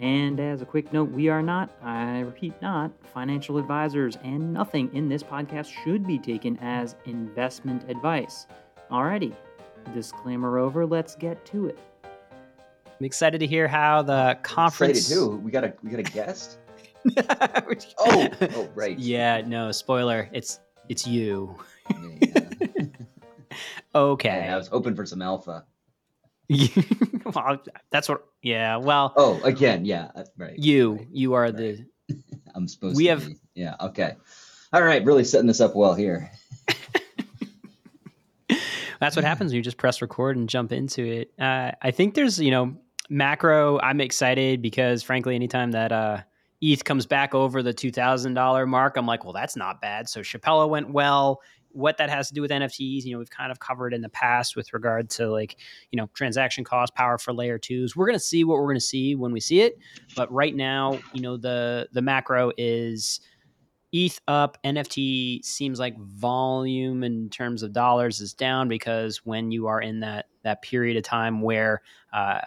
And as a quick note, we are not, I repeat, not financial advisors, and nothing in this podcast should be taken as investment advice. Alrighty, disclaimer over, let's get to it. I'm excited to hear how the conference. Excited too. We got a we got a guest. oh, oh, right. Yeah, no spoiler. It's it's you. Yeah. Okay. I was hoping for some alpha. well, that's what. Yeah. Well. Oh, again, yeah, uh, right. You right, you are right. the. I'm supposed. We to have- Be. Yeah. Okay. All right. Really setting this up well here. That's what happens when you just press record and jump into it. Uh, I think there's you know macro. I'm excited because frankly, anytime that uh, ETH comes back over the two thousand dollar mark, I'm like, well, that's not bad. So Shapella went well. What that has to do with NFTs, you know, we've kind of covered in the past with regard to like, you know, transaction cost, power for layer twos. We're gonna see what we're gonna see when we see it. But right now, you know, the the macro is ETH up, NFT seems like volume in terms of dollars is down because when you are in that that period of time where uh,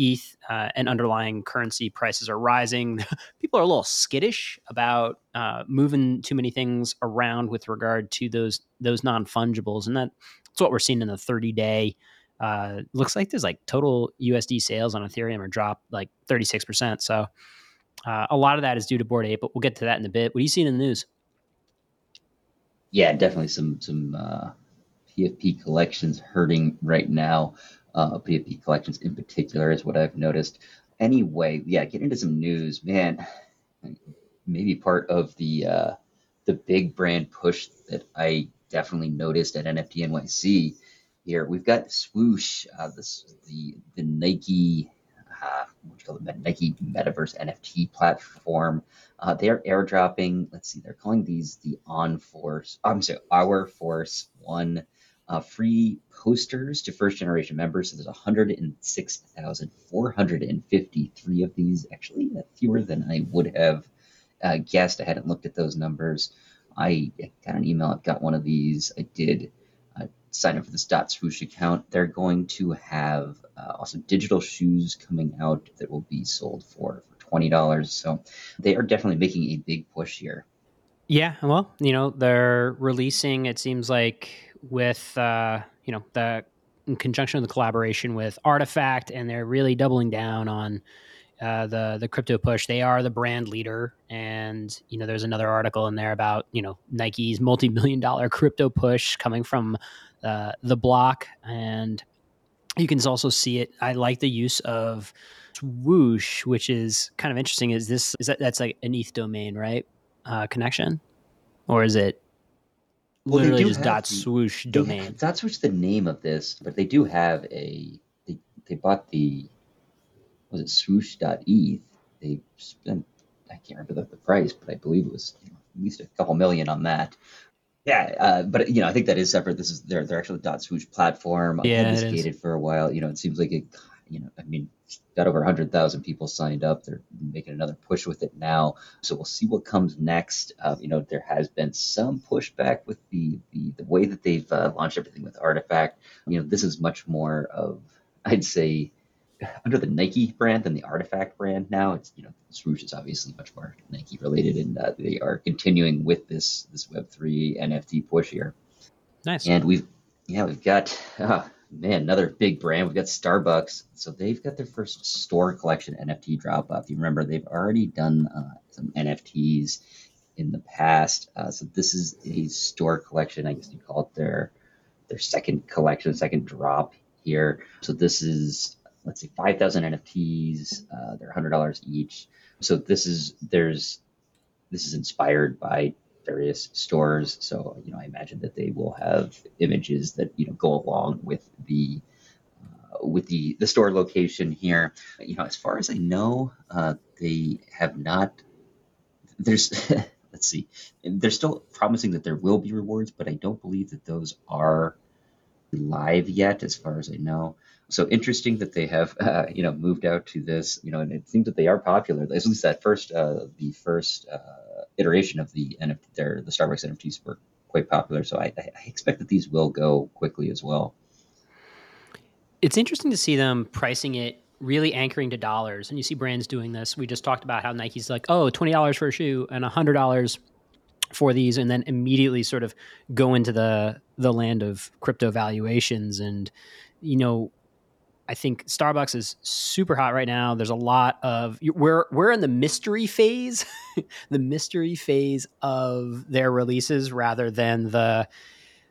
ETH uh, and underlying currency prices are rising, people are a little skittish about uh, moving too many things around with regard to those those non fungibles, and that, that's what we're seeing in the thirty day. Uh, looks like there's like total USD sales on Ethereum are dropped like thirty six percent. So uh, a lot of that is due to Bored Ape, but we'll get to that in a bit. What are you seeing in the news? Yeah, definitely some some uh, PFP collections hurting right now. Uh, collections in particular is what I've noticed. Anyway, yeah, get into some news, man. Maybe part of the uh, the big brand push that I definitely noticed at NFT NYC. Here we've got Swoosh, uh, this the the Nike uh, what you call it, Nike Metaverse NFT platform. Uh, they are airdropping. Let's see, they're calling these the On Force. I'm sorry, Our Force One uh, free posters to first generation members. So there's 106,453 of these. Actually, uh, fewer than I would have uh, guessed. I hadn't looked at those numbers. I got an email. I've got one of these. I did uh, sign up for this dot swoosh account. They're going to have uh, also digital shoes coming out that will be sold for for twenty dollars. So they are definitely making a big push here. Yeah, well, you know, they're releasing. It seems like with uh, you know the in conjunction with the collaboration with RTFKT, and they're really doubling down on uh, the the crypto push. They are the brand leader, and you know, there's another article in there about you know Nike's multi million dollar crypto push coming from uh, the block, and you can also see it. I like the use of swoosh, which is kind of interesting. Is this is that that's like an ETH domain, right? Uh, connection, or is it Well, they literally do just have dot the- swoosh They domain? have- that's what's the name of this, but they do have a. They, they bought the. Was it swoosh.eth? They spent. I can't remember the, the price, but I believe it was you know, at least a couple million on that. Yeah, uh, but you know, I think that is separate. This is their their actual dot swoosh platform. Yeah, it is. gated for a while. You know, it seems like it. You know, I mean, got over hundred thousand people signed up. They're making another push with it now. So we'll see what comes next. Uh, you know, there has been some pushback with the the, the way that they've uh, launched everything with RTFKT. You know, this is much more of, I'd say, under the Nike brand than the RTFKT brand. Now it's you know, Swoosh is obviously much more Nike related, and uh, they are continuing with this this Web three NFT push here. Nice. And we've yeah, we've got oh, man, another big brand. We've got Starbucks. So they've got their first store collection NFT drop off. You remember they've already done uh, some NFTs in the past. Uh, so this is a store collection. I guess you call it their their second collection, second drop here. So this is let's five thousand NFTs. Uh, they're hundred dollars each. So this is there's this is inspired by various stores. So you know, I imagine that they will have images that you know go along with the uh, with the the store location here. You know, as far as I know, uh, they have not. There's let's see, they're still promising that there will be rewards, but I don't believe that those are live yet, as far as I know. So interesting that they have, uh, you know, moved out to this, you know, and it seems that they are popular. At least that first, uh, the first uh, iteration of the NFT, their the Starbucks NFTs were quite popular. So I, I expect that these will go quickly as well. It's interesting to see them pricing it really anchoring to dollars. And you see brands doing this. We just talked about how Nike's like, oh, $20 for a shoe and $100 for these and then immediately sort of go into the the land of crypto valuations and you know I think Starbucks is super hot right now. There's a lot of we're we're in the mystery phase, the mystery phase of their releases rather than the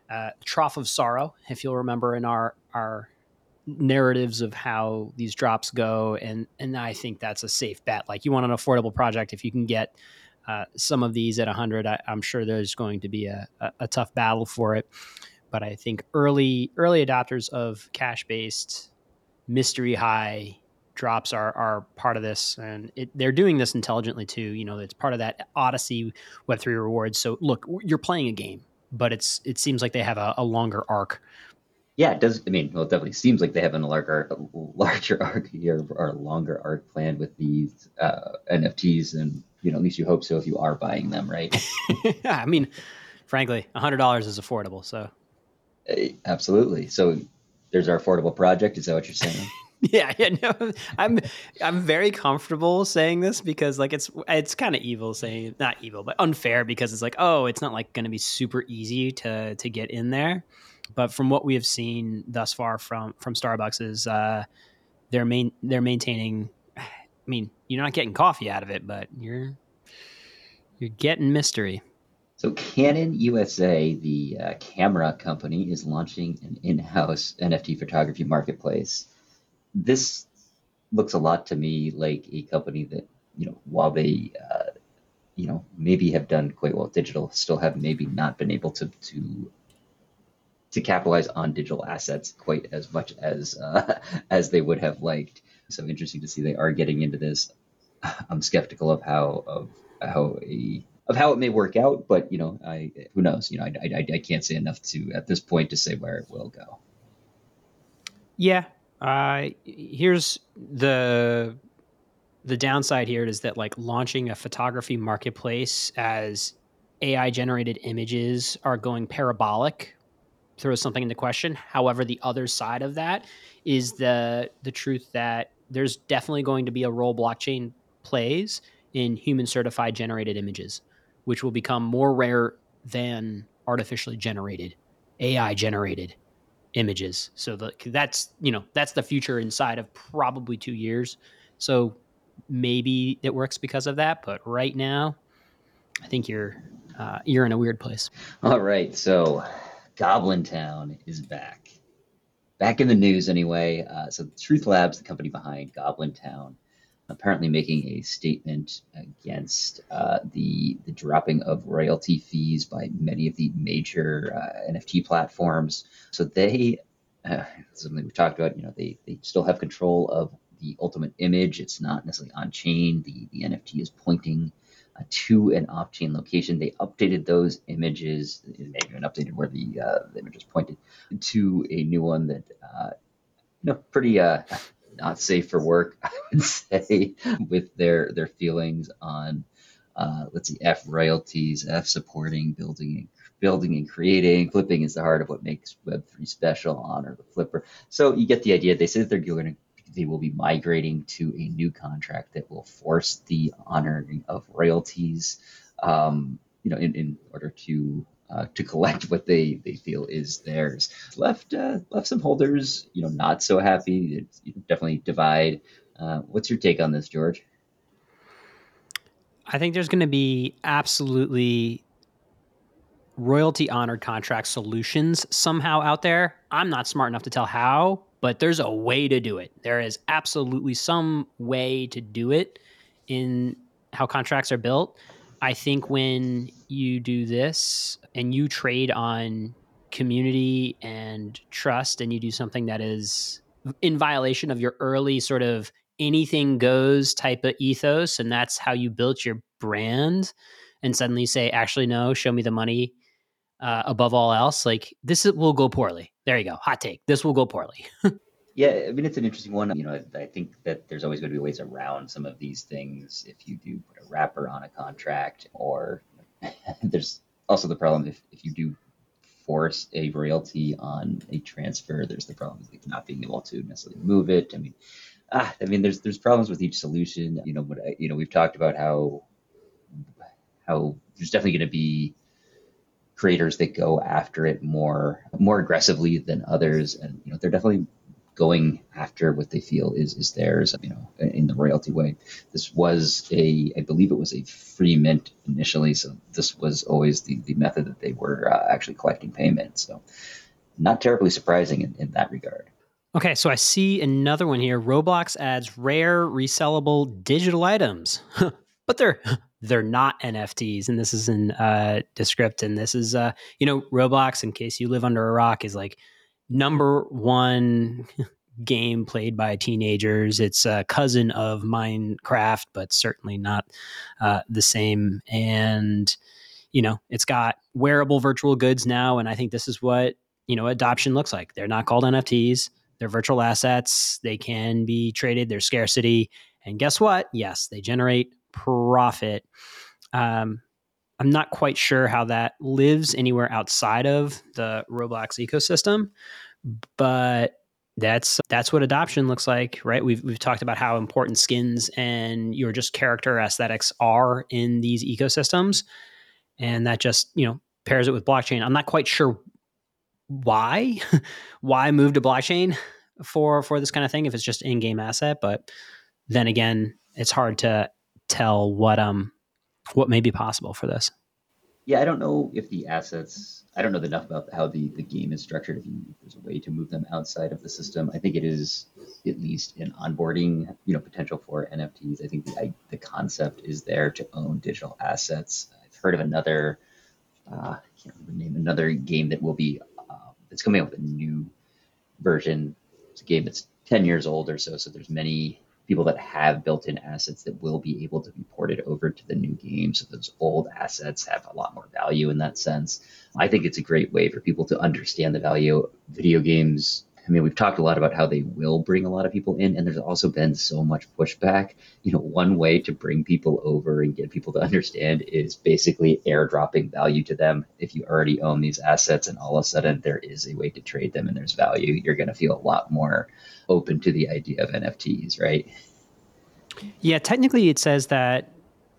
uh, trough of sorrow. If you'll remember in our our narratives of how these drops go, and and I think that's a safe bet. Like you want an affordable project, if you can get uh, some of these at 100, I, am sure there's going to be a, a, a tough battle for it. But I think early early adopters of cash based mystery high drops are are part of this, and it, they're doing this intelligently too. You know, it's part of that Odyssey Web three rewards. So look, you're playing a game, but it's it seems like they have a, a longer arc. Yeah, it does. I mean, well, it definitely seems like they have a larger, a larger arc here or a longer arc planned with these uh, NFTs, and you know, at least you hope so if you are buying them, right? yeah, I mean, frankly, hundred dollars is affordable, so. Absolutely. So there's our affordable project. Is that what you're saying? yeah, yeah, no, I'm I'm very comfortable saying this because like it's it's kind of evil saying not evil but unfair because it's like oh it's not like going to be super easy to to get in there, but from what we have seen thus far from from Starbucks is uh, they're main they're maintaining. I mean, you're not getting coffee out of it, but you're you're getting mystery. So Canon USA, the uh, camera company, is launching an in-house NFT photography marketplace. This looks a lot to me like a company that, you know, while they, uh, you know, maybe have done quite well digital, still have maybe not been able to to to capitalize on digital assets quite as much as uh, as they would have liked. So interesting to see they are getting into this. I'm skeptical of how of how a of how it may work out, but you know, I who knows? You know, I, I, I can't say enough to at this point to say where it will go. Yeah, uh, here's the the downside here is that like launching a photography marketplace as AI generated images are going parabolic throws something into question. However, the other side of that is the the truth that there's definitely going to be a role blockchain plays in human certified generated images which will become more rare than artificially generated, AI generated images. So the, that's you know that's the future inside of probably two years. So maybe it works because of that, but right now, I think you're uh, you're in a weird place. All right, so Goblin Town is back, back in the news anyway. Uh, so Truth Labs, the company behind Goblin Town, apparently making a statement against uh, the the dropping of royalty fees by many of the major uh, NFT platforms. So they uh, something we talked about. You know, they they still have control of the ultimate image. It's not necessarily on chain. The the NFT is pointing. Uh, to an off-chain location, they updated those images. They even updated where the, uh, the images pointed to a new one that, uh, you know, pretty not safe for work, I would say, with their their feelings on uh, let's see, F royalties, F supporting building and building and creating. Flipping is the heart of what makes Web3 special. Honor the flipper. So you get the idea. They say that they're going to they will be migrating to a new contract that will force the honoring of royalties. Um, you know, in, in order to uh, to collect what they, they feel is theirs. Left uh, left some holders, you know, not so happy. Definitely divide. Uh, what's your take on this, George? I think there's going to be absolutely royalty honored contract solutions somehow out there. I'm not smart enough to tell how, but there's a way to do it. There is absolutely some way to do it in how contracts are built. I think when you do this and you trade on community and trust and you do something that is in violation of your early sort of anything goes type of ethos and that's how you built your brand and suddenly say actually no show me the money uh, above all else like this will go poorly. There you go. Hot take. This will go poorly yeah i mean it's an interesting one you know i think that there's always going to be ways around some of these things if you do put a wrapper on a contract or there's also the problem if, if you do force a royalty on a transfer there's the problem of like not being able to necessarily move it i mean ah, I mean, there's there's problems with each solution. You know, but you know, we've talked about how how there's definitely going to be creators that go after it more more aggressively than others, and you know, they're definitely going after what they feel is is theirs. You know, in the royalty way. This was a, I believe it was a free mint initially, so this was always the the method that they were uh, actually collecting payment. So, not terribly surprising in, in that regard. Okay, so I see another one here. Roblox adds rare resellable digital items, but they're they're not NFTs, and this is in uh, Decrypt, and this is uh, you know Roblox. In case you live under a rock, is like number one game played by teenagers. It's a cousin of Minecraft, but certainly not uh, the same. And you know, it's got wearable virtual goods now, and I think this is what you know adoption looks like. They're not called NFTs they're virtual assets. They can be traded. There's scarcity. And guess what? Yes, they generate profit. Um, I'm not quite sure how that lives anywhere outside of the Roblox ecosystem, but that's that's what adoption looks like, right? We've we've talked about how important skins and your just character aesthetics are in these ecosystems, and that just you know pairs it with blockchain. I'm not quite sure why why move to blockchain for for this kind of thing if it's just in-game asset but then again it's hard to tell what um what may be possible for this? Yeah i don't know if the assets i don't know enough about how the the game is structured if, you, if there's a way to move them outside of the system. I think it is at least an onboarding you know potential for nfts i think the I, the concept is there to own digital assets. I've heard of another uh, I can't remember name another game that will be it's coming up with a new version. It's a game that's 10 years old or so, so there's many people that have built-in assets that will be able to be ported over to the new game. So those old assets have a lot more value in that sense. I think it's a great way for people to understand the value of video games I mean, we've talked a lot about how they will bring a lot of people in, and there's also been so much pushback. You know, one way to bring people over and get people to understand is basically airdropping value to them. If you already own these assets and all of a sudden there is a way to trade them and there's value, you're going to feel a lot more open to the idea of NFTs, right? Yeah, technically it says that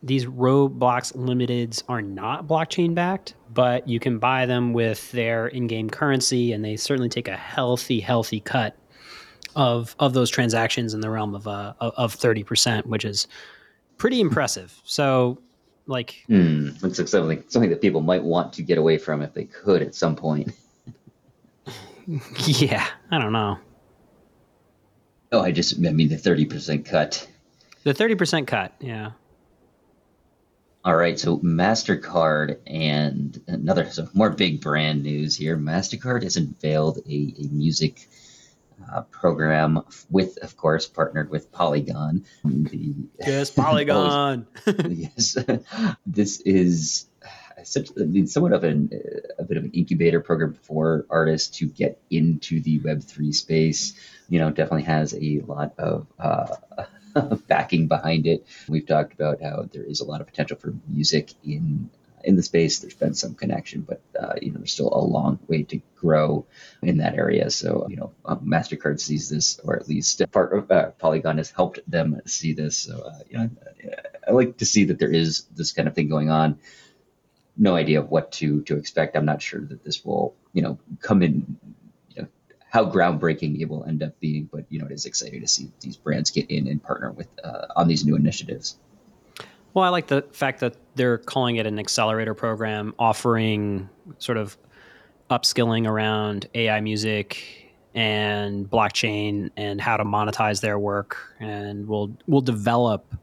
these Roblox limiteds are not blockchain backed, but you can buy them with their in-game currency, and they certainly take a healthy, healthy cut of of those transactions in the realm of uh, of thirty percent, which is pretty impressive. So, like, mm, it's like something something that people might want to get away from if they could at some point. yeah, I don't know. Oh, I just I mean the thirty percent cut. The thirty percent cut, yeah. All right, so MasterCard and another so more big brand news here. MasterCard has unveiled a, a music uh, program with, of course, partnered with Polygon. The, yes, Polygon. yes, this is such, I mean, somewhat of an, a bit of an incubator program for artists to get into the Web3 space. You know, definitely has a lot of uh, backing behind it. We've talked about how there is a lot of potential for music in in the space. There's been some connection, but uh, you know there's still a long way to grow in that area. So you know uh, Mastercard sees this, or at least part of uh, Polygon has helped them see this. So uh, you know I like to see that there is this kind of thing going on. No idea of what to to expect. I'm not sure that this will you know come in how groundbreaking it will end up being. But you know, it is exciting to see these brands get in and partner with uh, on these new initiatives. Well, I like the fact that they're calling it an accelerator program, offering sort of upskilling around AI music and blockchain and how to monetize their work, and we'll we'll develop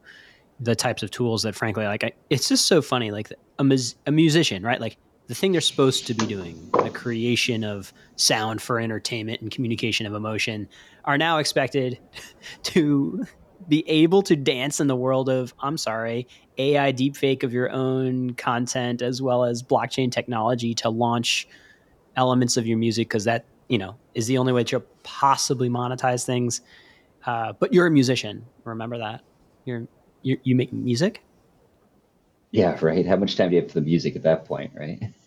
the types of tools that, frankly, like I, it's just so funny. Like a, a musician, right? Like the thing they're supposed to be doing, creation of sound for entertainment and communication of emotion are now expected to be able to dance in the world of I'm sorry, AI deepfake of your own content as well as blockchain technology to launch elements of your music because that you know is the only way to possibly monetize things. Uh, but you're a musician, remember that. You're you, you make music. Yeah, right. How much time do you have for the music at that point, right?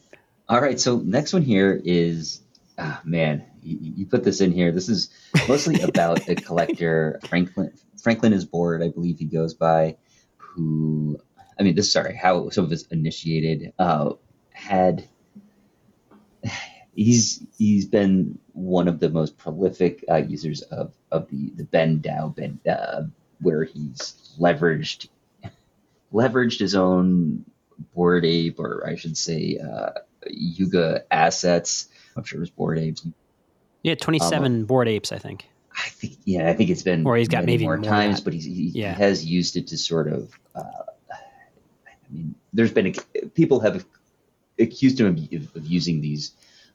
All right. So next one here is, ah, man, you, you put this in here. This is mostly about a collector, Franklin. Franklin is bored, I believe he goes by, who, I mean, this sorry, how some of us initiated uh, had. He's he's been one of the most prolific uh, users of, of the the BendDAO Ben uh, where he's leveraged leveraged his own bored ape or I should say uh, Yuga assets. I'm sure it was bored apes. Yeah, 27 um, bored apes, I think. I think yeah, I think it's been or he's got maybe more, more times, but he's, he, yeah. has used it to sort of. Uh, I mean, there's been a, people have accused him of, of using these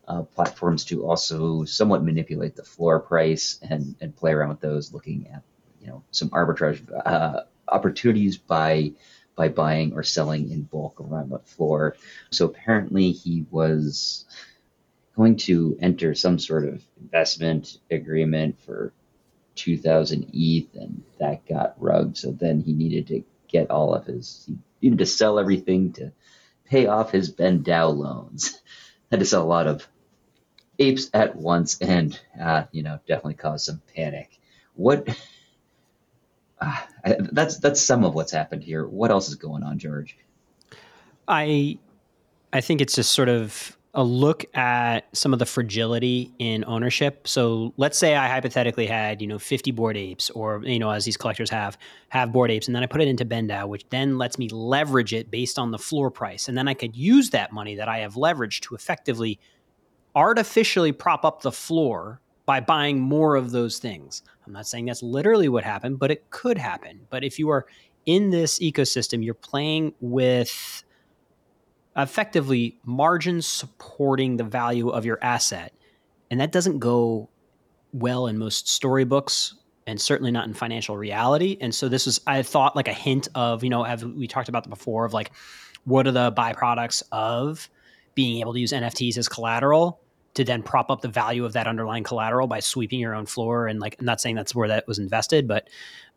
uh, platforms to also somewhat manipulate the floor price and and play around with those, looking at you know some arbitrage uh, opportunities by by buying or selling in bulk around the floor. So apparently he was going to enter some sort of investment agreement for 2000 ETH, and that got rugged. So then he needed to get all of his, he needed to sell everything to pay off his BendDAO loans. Had to sell a lot of apes at once, and uh, you know, definitely caused some panic. What? Uh, that's that's some of what's happened here. What else is going on, George? I I think it's just sort of a look at some of the fragility in ownership. So let's say I hypothetically had, you know, 50 bored apes or, you know, as these collectors have, have bored apes. And then I put it into BendDAO, which then lets me leverage it based on the floor price. And then I could use that money that I have leveraged to effectively artificially prop up the floor by buying more of those things. I'm not saying that's literally what happened, but it could happen. But if you are in this ecosystem, you're playing with effectively margins supporting the value of your asset. And that doesn't go well in most storybooks and certainly not in financial reality. And so this is, I thought, like a hint of, you know, as we talked about before, of like, what are the byproducts of being able to use NFTs as collateral to then prop up the value of that underlying collateral by sweeping your own floor? And like, I'm not saying that's where that was invested, but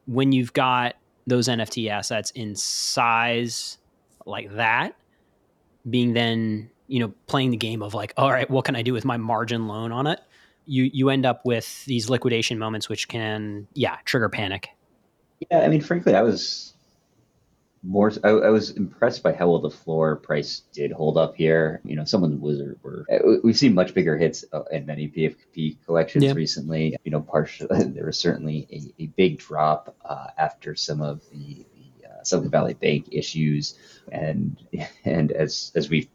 when you've got those NFT assets in size like that, being then you know playing the game of like all right what can i do with my margin loan on it you you end up with these liquidation moments which can yeah trigger panic yeah i mean frankly i was more I, I, was impressed by how well the floor price did hold up here. You know someone wizard were, we've seen much bigger hits uh, in many pfp collections yeah. recently. You know partially there was certainly a, a big drop uh, after some of the Silicon Valley Bank issues, and and as as we've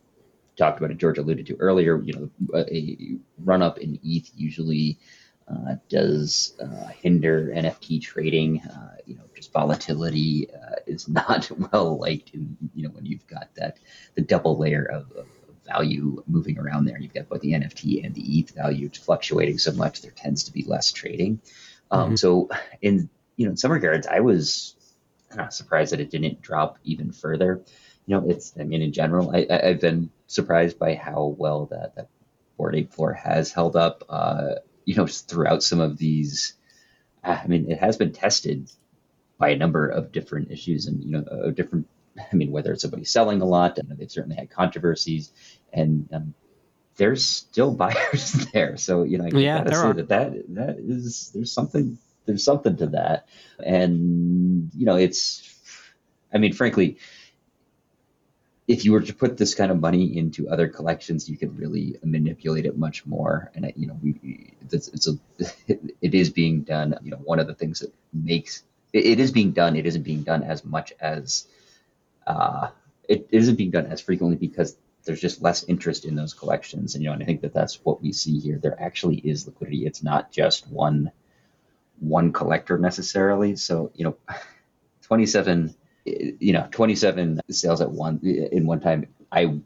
talked about and George alluded to earlier, you know, a run up in ETH usually uh, does uh, hinder NFT trading. Uh, you know, just volatility uh, is not well liked. In, you know, when you've got that the double layer of, of value moving around there, you've got both the NFT and the ETH value fluctuating so much, there tends to be less trading. Um, mm-hmm. So, in you know, in some regards, I was kind of surprised that it didn't drop even further. You know, it's I mean in general, I, I have been surprised by how well that that bored ape floor has held up. Uh, you know, throughout some of these. Uh, I mean, it has been tested by a number of different issues and you know uh, different. I mean, whether it's somebody selling a lot, and they've certainly had controversies, and um, there's still buyers there. So you know, I yeah, gotta say are. that that that is there's something there's something to that. And, you know, it's, I mean, frankly, if you were to put this kind of money into other collections, you could really manipulate it much more. And you know, we it's, it's a it is being done. You know, one of the things that makes it, it is being done. It isn't being done as much as uh, it isn't being done as frequently because there's just less interest in those collections. And you know, and I think that that's what we see here. There actually is liquidity. It's not just one one collector necessarily. So, you know, 27, you know, 27 sales at one in one time. I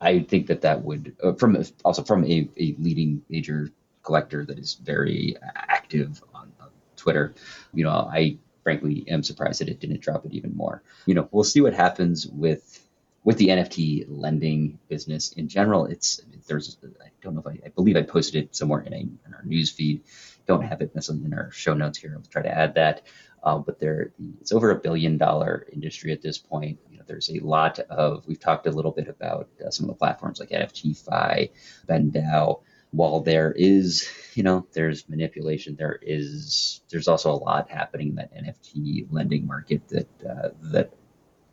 I think that that would uh, from also from a, a leading major collector that is very active on, on Twitter. You know, I frankly am surprised that it didn't drop it even more. You know, we'll see what happens with with the NFT lending business in general. It's there's I don't know if I, I believe I posted it somewhere in, a, in our news feed. Don't have it in our show notes here. I'll try to add that. Uh, but there, it's over a billion dollar industry at this point. You know, there's a lot of. We've talked a little bit about uh, some of the platforms like NFTFi, BendDAO. While there is, you know, there's manipulation. There is, there's also a lot happening in that NFT lending market that uh, that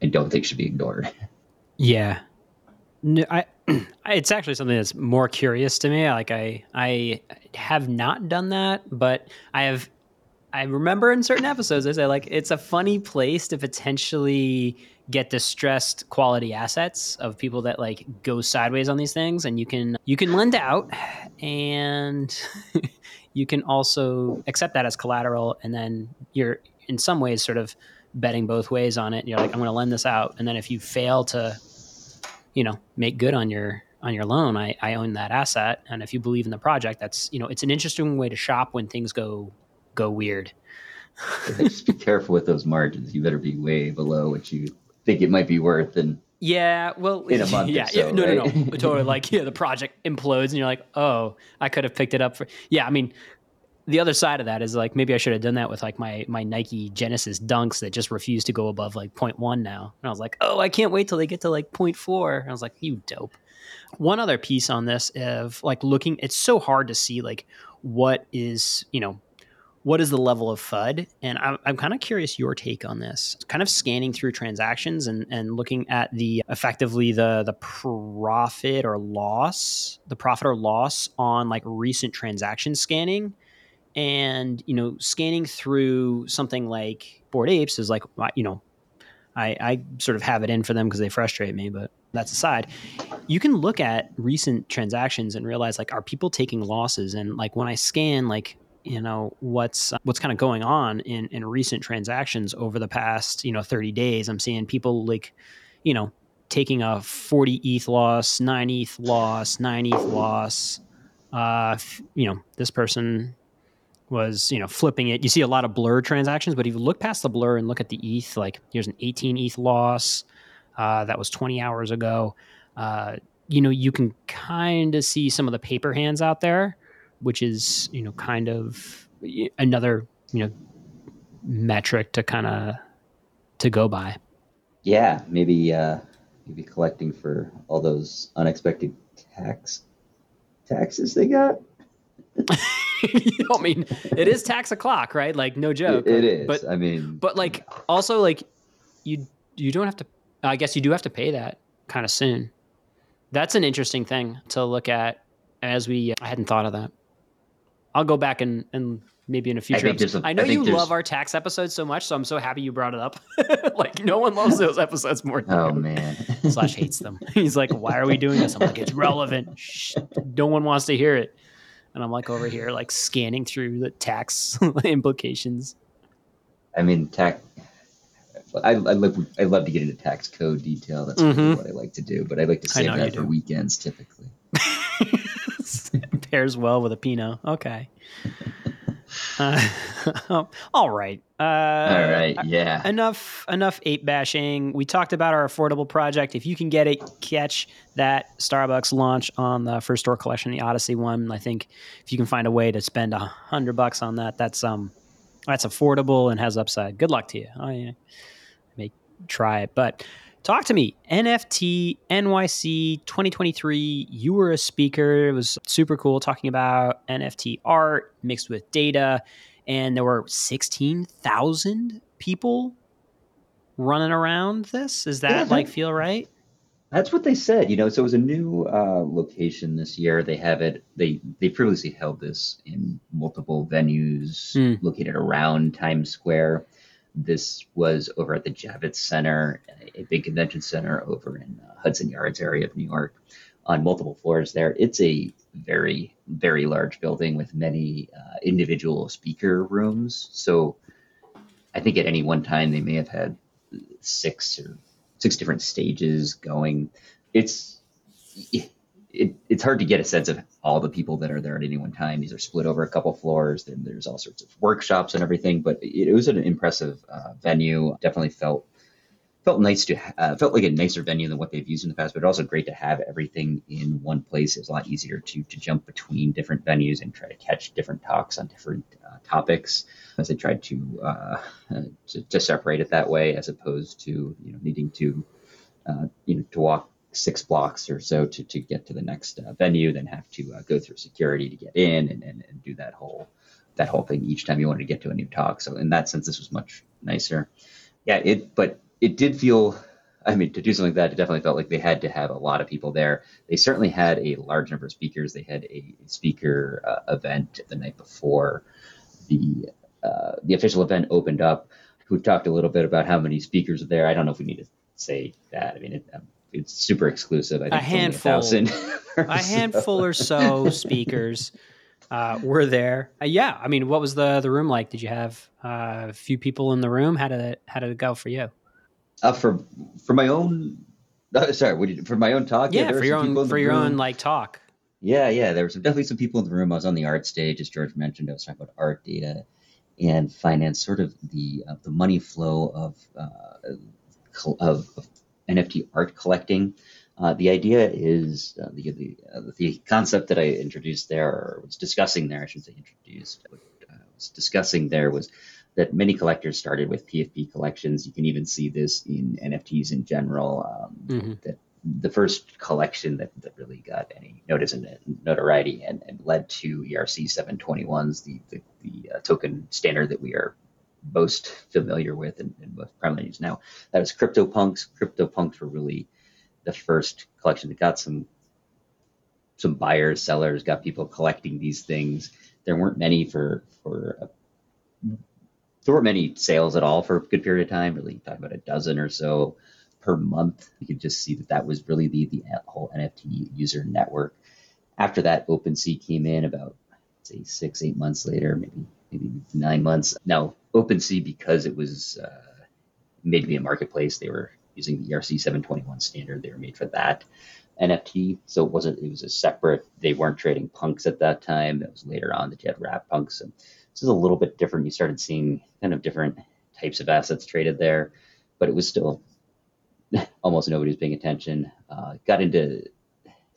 I don't think should be ignored. Yeah, no, I. It's actually something that's more curious to me. Like I, I have not done that, but I have I remember in certain episodes, I say like it's a funny place to potentially get distressed quality assets of people that like go sideways on these things, and you can you can lend out, and you can also accept that as collateral, and then you're in some ways sort of betting both ways on it. You're like, I'm going to lend this out, and then if you fail to, you know, make good on your on your loan, I, I own that asset, and if you believe in the project, that's you know, it's an interesting way to shop when things go go weird. just be careful with those margins. You better be way below what you think it might be worth. And yeah, well, in a month, yeah, so, yeah, no, right? no, no, totally. Like, yeah, the project implodes, and you're like, oh, I could have picked it up for. Yeah, I mean, the other side of that is like maybe I should have done that with like my my Nike Genesis Dunks that just refuse to go above like 0.1 now. And I was like, oh, I can't wait till they get to like 0.4. And I was like, you dope. One other piece on this of like looking, it's so hard to see like what is you know what is the level of FUD? And I'm, I'm kind of curious your take on this. Kind of scanning through transactions and, and looking at the effectively the the profit or loss, the profit or loss on like recent transaction scanning, and you know scanning through something like bored Apes is like you know I, I sort of have it in for them because they frustrate me, but that's aside. You can look at recent transactions and realize like are people taking losses and like when I scan like you know what's what's kind of going on in in recent transactions over the past you know 30 days i'm seeing people like you know taking a 40 eth loss 9 eth loss 9 eth loss uh you know this person was you know flipping it you see a lot of blur transactions but if you look past the blur and look at the eth like here's an 18 eth loss uh, that was 20 hours ago uh, you know you can kind of see some of the paper hands out there which is you know kind of another you know metric to kind of to go by. Yeah, maybe uh, maybe collecting for all those unexpected tax taxes they got. I mean, it is tax o'clock, right? Like, no joke. it, it is. But I mean, but like, also like, you you don't have to. I guess you do have to pay that kind of soon. That's an interesting thing to look at as we. Uh, I hadn't thought of that. I'll go back and, and maybe in a future I, episode. a- I know I you love our tax episodes so much, so I'm so happy you brought it up. like no one loves those episodes more than Oh you. man. Slash hates them. He's like, "Why are we doing this?" I'm like, "It's relevant. Shh, no one wants to hear it." And I'm like over here, like scanning through the tax implications. I mean, tax. I, I love I love to get into tax code detail. That's really Mhm. what I like to do. But I like to save that for do. weekends typically. Pairs well with a Pinot. Okay. Uh, all right. Uh, All right. Yeah. enough enough ape bashing we talked about our affordable project if you can get it catch that starbucks launch on the first store collection the odyssey one i think if you can find a way to spend a hundred bucks on that that's um that's affordable and has upside good luck to you i uh, may try it but talk to me nft nyc 2023 you were a speaker it was super cool talking about nft art mixed with data and there were 16,000 people running around this. Is that Yeah, that- like feel right? That's what they said. You know, so it was a new uh, location this year. They have it. They they previously held this in multiple venues Hmm. located around Times Square. This was over at the Javits Center, a big convention center over in uh, Hudson Yards area of New York, on multiple floors. There, it's a very very large building with many uh, individual speaker rooms. So, I think at any one time they may have had six or six different stages going. It's it, it's hard to get a sense of all the people that are there at any one time. These are split over a couple floors. Then there's all sorts of workshops and everything. But it, it was an impressive uh, venue. Definitely felt felt nice to uh, felt like a nicer venue than what they've used in the past. But also great to have everything in one place. It was a lot easier to to jump between different venues and try to catch different talks on different uh, topics. As I tried to, uh, to, to separate it that way, as opposed to you know needing to uh, you know to walk six blocks or so to, to get to the next uh, venue, then have to uh, go through security to get in and, and, and do that whole that whole thing each time you wanted to get to a new talk. So in that sense, this was much nicer. Yeah, it but it did feel. I mean, to do something like that, it definitely felt like they had to have a lot of people there. They certainly had a large number of speakers. They had a speaker uh, event the night before the uh, the official event opened up. Who talked a little bit about how many speakers are there? I don't know if we need to say that. I mean, it, um, it's super exclusive. I think a handful, a, a handful or so speakers uh, were there. Uh, yeah, I mean, what was the the room like? Did you have uh, a few people in the room? How did it how did it go for you? Uh, for for my own, uh, sorry, you, for my own talk. Yeah, yeah for your own for your room. own like talk. Yeah, yeah, there were some, definitely some people in the room. I was on the art stage, as George mentioned. I was talking about art data and finance, sort of the uh, the money flow of, uh, of, of NFT art collecting. Uh, the idea is uh, the the, uh, the concept that I introduced there, or was discussing there, I shouldn't say introduced, what I was discussing there was that many collectors started with PFP collections. You can even see this in NFTs in general. Um, mm-hmm. That the first collection that, that really got any notice and notoriety and, and led to ERC 721s, the, the, the uh, token standard that we are most familiar with and, and most primarily used now. That was CryptoPunks. CryptoPunks were really the first collection that got some some buyers, sellers, got people collecting these things. There weren't many for for a, there weren't many sales at all for a good period of time. Really, talking about a dozen or so per month. You could just see that that was really the the whole NFT user network. After that, OpenSea came in about say six eight months later, maybe maybe nine months. Now OpenSea, because it was uh, made to be a marketplace, they were using the ERC 721 standard. They were made for that NFT. So it wasn't, it was a separate, they weren't trading punks at that time. It was later on that you had wrap punks. And this is a little bit different. You started seeing kind of different types of assets traded there, but it was still almost nobody was paying attention. Uh, got into,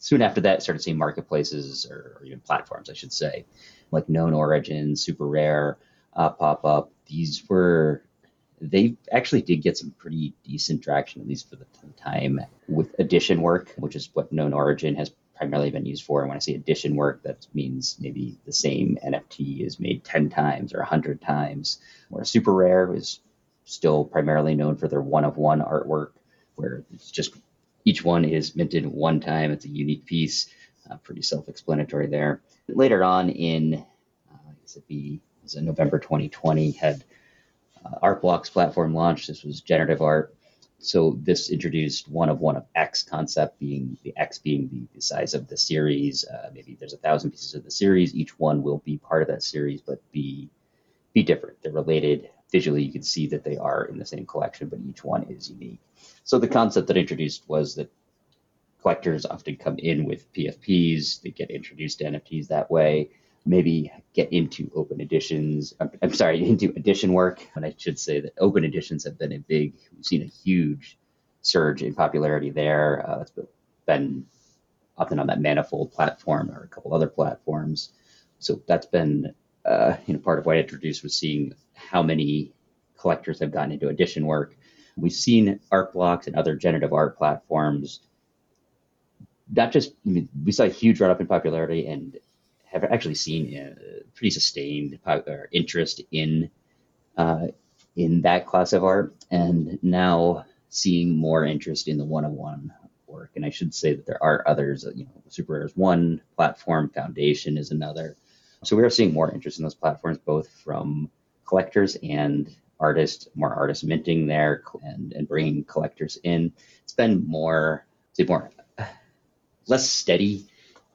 soon after that, started seeing marketplaces or, or even platforms, I should say, like Known Origin, Super Rare uh, pop up. These were they actually did get some pretty decent traction, at least for the time, with edition work, which is what Known Origin has primarily been used for. And when I say edition work, that means maybe the same NFT is made 10 times or 100 times. Where Super Rare is still primarily known for their one of one artwork, where it's just each one is minted one time. It's a unique piece. Uh, pretty self explanatory there. Later on in, uh, I guess it'd be was in November 2020, had uh, Art Blocks platform launched. This was generative art. So this introduced one of one of X concept being the X being the, the size of the series. Uh, maybe there's a thousand pieces of the series. Each one will be part of that series, but be be different. They're related visually. You can see that they are in the same collection, but each one is unique. So the concept that introduced was that collectors often come in with PFPs. They get introduced to NFTs that way maybe get into open editions. I'm, I'm, sorry, into edition work. And I should say that open editions have been a big, we've seen a huge surge in popularity there. Uh, it's been often on that Manifold platform or a couple other platforms. So that's been, uh, you know, part of what I introduced was seeing how many collectors have gotten into edition work. We've seen art blocks and other generative art platforms. Not just, I mean, we saw a huge run up in popularity and have actually seen a pretty sustained interest in uh, in that class of art, and now seeing more interest in the one-on-one work. And I should say that there are others. You know, Super is one platform, Foundation is another. So we are seeing more interest in those platforms, both from collectors and artists, more artists minting there and, and bringing collectors in. It's been more, say more, less steady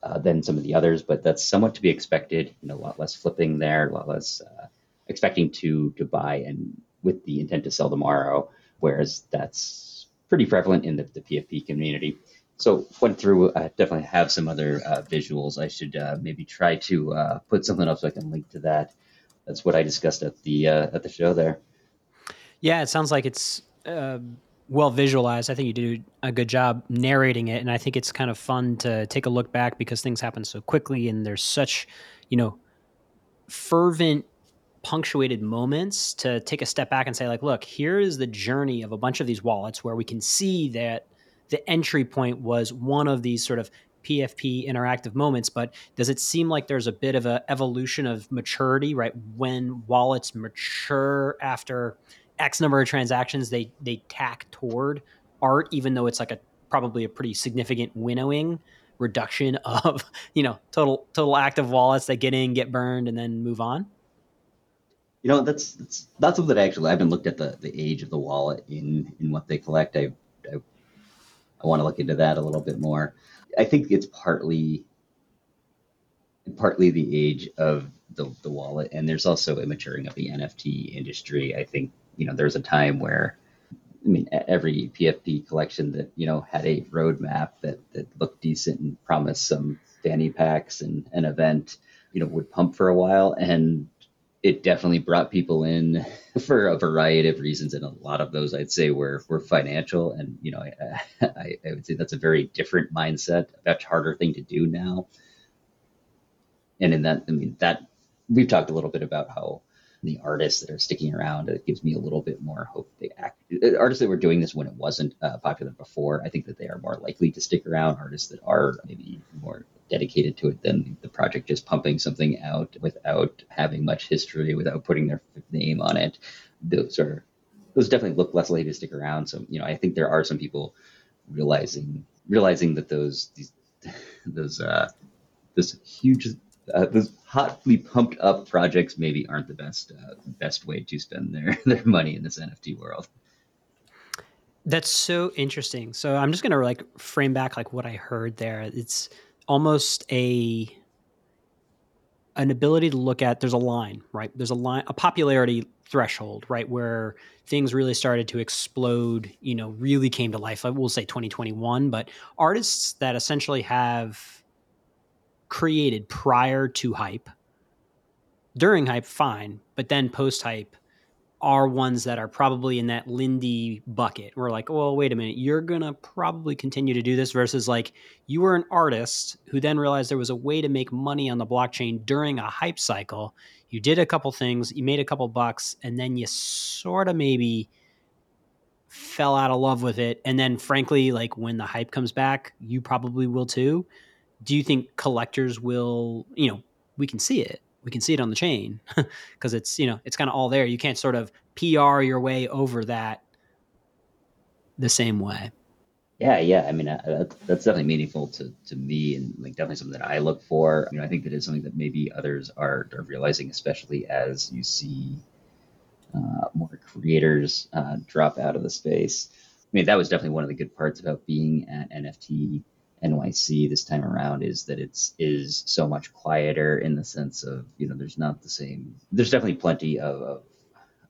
uh, than some of the others, but that's somewhat to be expected. You know, a lot less flipping there, a lot less uh, expecting to to buy and with the intent to sell tomorrow. Whereas that's pretty prevalent in the, the PFP community. So went through. I definitely have some other uh, visuals. I should uh, maybe try to uh, put something up so I can link to that. That's what I discussed at the uh, at the show there. Yeah, it sounds like it's uh, well visualized. I think you do a good job narrating it, and I think it's kind of fun to take a look back because things happen so quickly, and there's such, you know, fervent punctuated moments to take a step back and say like look here is the journey of a bunch of these wallets where we can see that the entry point was one of these sort of PFP interactive moments, but does it seem like there's a bit of an evolution of maturity, right? When wallets mature after X number of transactions, they they tack toward art, even though it's like a probably a pretty significant winnowing reduction of you know total total active wallets that get in, get burned, and then move on. You know, that's that's that's something that actually I haven't looked at the, the age of the wallet in in what they collect. I I, I want to look into that a little bit more. I think it's partly partly the age of the, the wallet, and there's also a maturing of the NFT industry. I think you know there's a time where I mean every PFP collection that you know had a roadmap that that looked decent and promised some fanny packs and an event, you know, would pump for a while and it definitely brought people in for a variety of reasons, and a lot of those I'd say were were financial. And you know, I, I, I would say that's a very different mindset, a much harder thing to do now. And in that, I mean, that we've talked a little bit about how the artists that are sticking around, it gives me a little bit more hope. They act artists that were doing this when it wasn't uh, popular before. I think that they are more likely to stick around. Artists that are maybe more dedicated to it than the project just pumping something out without having much history, without putting their name on it. Those are those definitely look less likely to stick around. So you know, I think there are some people realizing realizing that those these those uh, this huge uh, those hotly pumped up projects maybe aren't the best uh, best way to spend their their money in this NFT world. That's so interesting. So I'm just gonna like frame back like what I heard there. It's almost a an ability to look at there's a line right there's a line a popularity threshold right where things really started to explode you know really came to life i will say 2021 but artists that essentially have created prior to hype during hype fine but then post hype are ones that are probably in that Lindy bucket. We're like, well, wait a minute, you're gonna probably continue to do this versus like you were an artist who then realized there was a way to make money on the blockchain during a hype cycle. You did a couple things, you made a couple bucks, and then you sort of maybe fell out of love with it. And then frankly, like when the hype comes back, you probably will too. Do you think collectors will, you know, we can see it. We can see it on the chain because it's you know it's kind of all there. You can't sort of pr your way over that the same way. Yeah yeah. I mean uh, that's definitely meaningful to, to me and like definitely something that i look for. You know i think that is something that maybe others are, are realizing especially as you see uh, more creators uh, drop out of the space. I mean that was definitely one of the good parts about being at nft NYC this time around is that it's is so much quieter in the sense of you know there's not the same there's definitely plenty of of,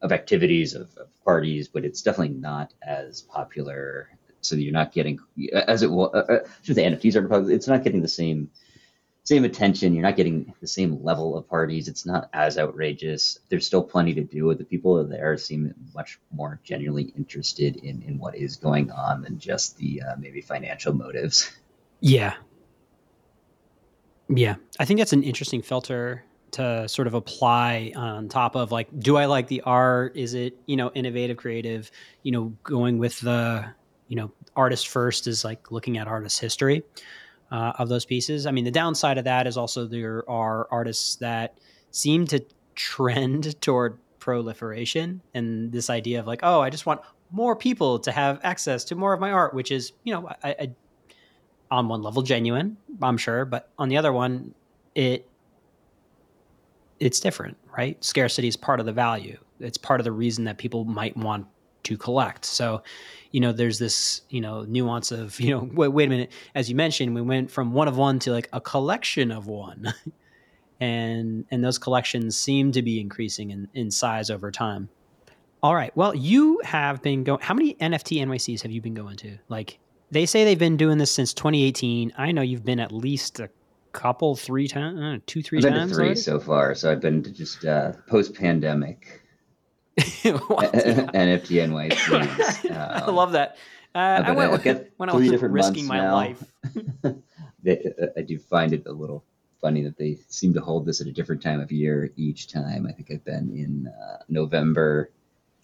of activities of, of, parties but it's definitely not as popular. So you're not getting as it was uh, the NFTs are it's not getting the same same attention. You're not getting the same level of parties. It's not as outrageous. There's still plenty to do the people there seem much more genuinely interested in in what is going on than just the uh, maybe financial motives yeah. Yeah. I think that's an interesting filter to sort of apply on top of like, do I like the art? Is it, you know, innovative, creative? You know, going with the, you know, artist first is like looking at artist history uh, of those pieces. I mean, the downside of that is also there are artists that seem to trend toward proliferation and this idea of like, oh, I just want more people to have access to more of my art, which is, you know, I, I on one level genuine, I'm sure, but on the other one, it it's different, right? Scarcity is part of the value. It's part of the reason that people might want to collect. So, you know, there's this, you know, nuance of, you know, wait, wait a minute. As you mentioned, we went from one of one to like a collection of one. and and those collections seem to be increasing in, in size over time. All right. Well, you have been going how many NFT NYCs have you been going to? Like they say they've been doing this since 2018. I know you've been at least a couple, three times, uh, two, three I've been times. to three already? so far, so I've been to just uh, post-pandemic What? NFT NYCs. I Um, love that. Uh, I went got when I was different risking my now. life. they, uh, I do find it a little funny that they seem to hold this at a different time of year each time. I think I've been in uh, November,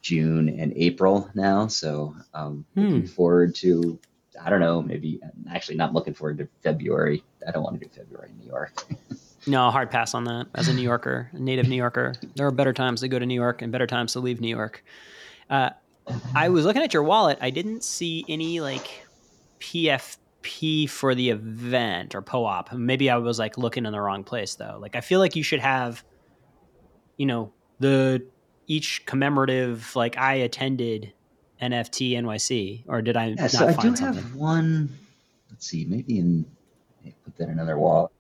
June, and April now, so I'm looking Hmm. forward to. I don't know, maybe I'm actually not looking forward to February. I don't want to do February in New York. No, hard pass on that. As a New Yorker, a native New Yorker, there are better times to go to New York and better times to leave New York. Uh, I was looking at your wallet. I didn't see any like PFP for the event or POAP. Maybe I was like looking in the wrong place though. Like I feel like you should have, you know, the each commemorative like I attended NFT NYC, or did I Yeah, not so I do find have something? one. Let's see, maybe in put that in another wall.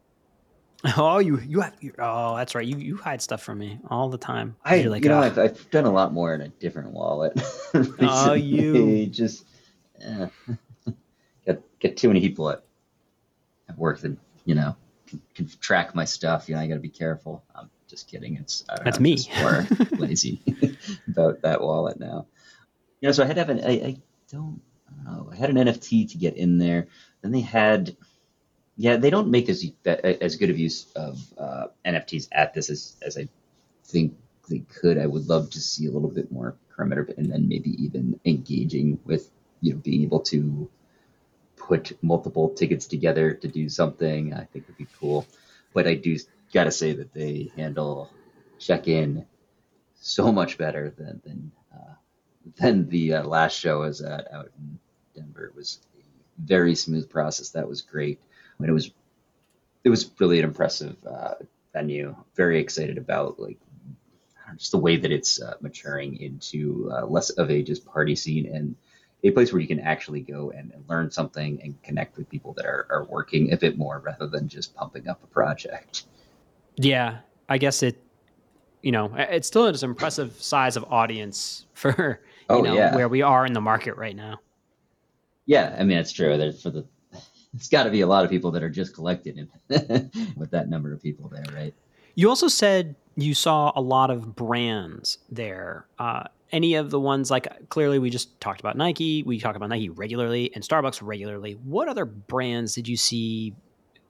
Oh, you you have you, oh that's right. You you hide stuff from me all the time. I, like, you know. I've, I've done a lot more in a different wallet. Oh, you. just eh, got get too many people at, at work that you know can, can track my stuff. You know, I got to be careful. I'm just kidding. It's That's know, me. More lazy about that wallet now. You know, so I had to have an. I, I don't. Know. I had an NFT to get in there. Then they had. Yeah, they don't make as as good of use of uh, NFTs at this as, as I think they could. I would love to see a little bit more perimeter, and then maybe even engaging with you know being able to put multiple tickets together to do something. I think would be cool. But I do got to say that they handle check in so much better than than than the uh, last show was at out in Denver. It was a very smooth process. That was great. I mean, it was it was really an impressive uh, venue. Very excited about like just the way that it's uh, maturing into uh, less of a just party scene and a place where you can actually go and, and learn something and connect with people that are, are working a bit more rather than just pumping up a project. Yeah, I guess it. You know, it still an impressive size of audience for you Oh, know yeah. where we are in the market right now. Yeah, I mean it's true. There's for the it's got to be a lot of people that are just collected in, with that number of people there, right? You also said you saw a lot of brands there. Uh, any of the ones like clearly we just talked about Nike. We talk about Nike regularly and Starbucks regularly. What other brands did you see?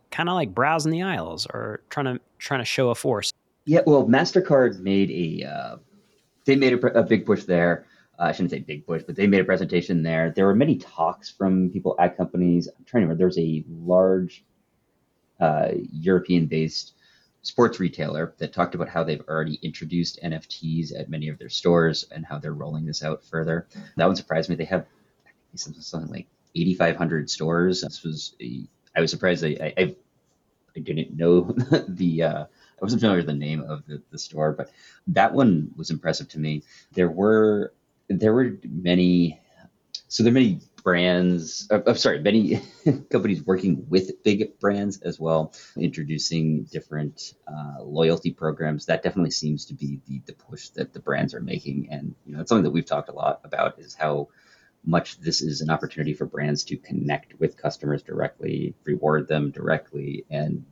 Kind of like browsing the aisles or trying to trying to show a force. Yeah, well, Mastercard made a uh, they made a, a big push there. Uh, I shouldn't say big push, but they made a presentation there. There were many talks from people at companies. I'm trying to remember. There was a large uh, European-based sports retailer that talked about how they've already introduced NFTs at many of their stores and how they're rolling this out further. That one surprised me. They have something something like 8,500 stores. This was a, I was surprised. I, I, I didn't know the. Uh, I wasn't familiar with the name of the, the store, but that one was impressive to me. There were there were many, so there are many brands. Uh, I'm sorry, many companies working with big brands as well, introducing different uh, loyalty programs. That definitely seems to be the the push that the brands are making, and you know, it's something that we've talked a lot about is how much this is an opportunity for brands to connect with customers directly, reward them directly, and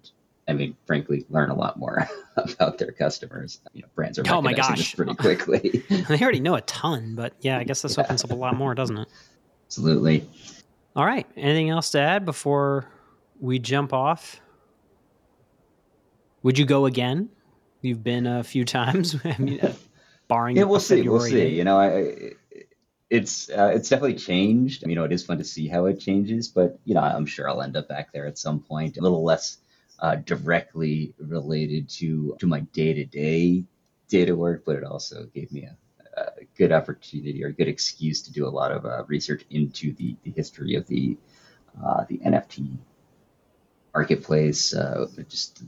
I mean, frankly, learn a lot more about their customers. You know, brands are Oh my gosh. pretty quickly. they already know a ton, but yeah, I guess this opens up a lot more, doesn't it? Absolutely. All right. Anything else to add before we jump off? Would you go again? You've been a few times. I mean, uh, barring Yeah, we'll see. We'll see. You know, I, I- it's uh, it's definitely changed. You know, it is fun to see how it changes, but you know, I'm sure I'll end up back there at some point. A little less uh, directly related to to my day to day data work, but it also gave me a, a good opportunity or a good excuse to do a lot of uh, research into the, the history of the uh, the NFT marketplace, uh, just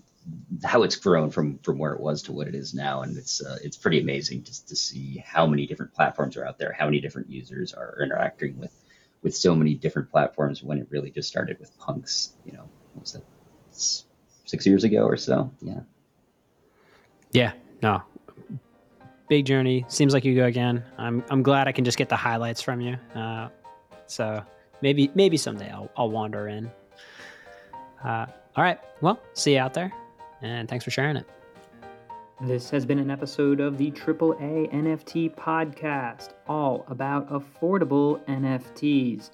how it's grown from from where it was to what it is now, and it's uh, it's pretty amazing just to see how many different platforms are out there, how many different users are interacting with with so many different platforms. When it really just started with punks, you know, was that six years ago or so? Yeah. Yeah, no. Big journey. Seems like you go again. I'm I'm glad I can just get the highlights from you. Uh, so maybe maybe someday I'll I'll wander in. Uh, all right. Well, see you out there, and thanks for sharing it. This has been an episode of the AAA NFT podcast, all about affordable NFTs.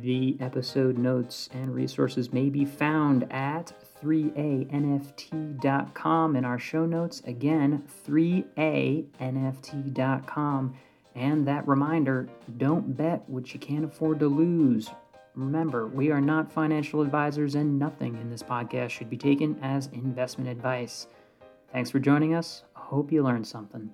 The episode notes and resources may be found at 3anft.com in our show notes. Again, 3anft.com. And that reminder don't bet what you can't afford to lose. Remember, we are not financial advisors, and nothing in this podcast should be taken as investment advice. Thanks for joining us. Hope you learned something.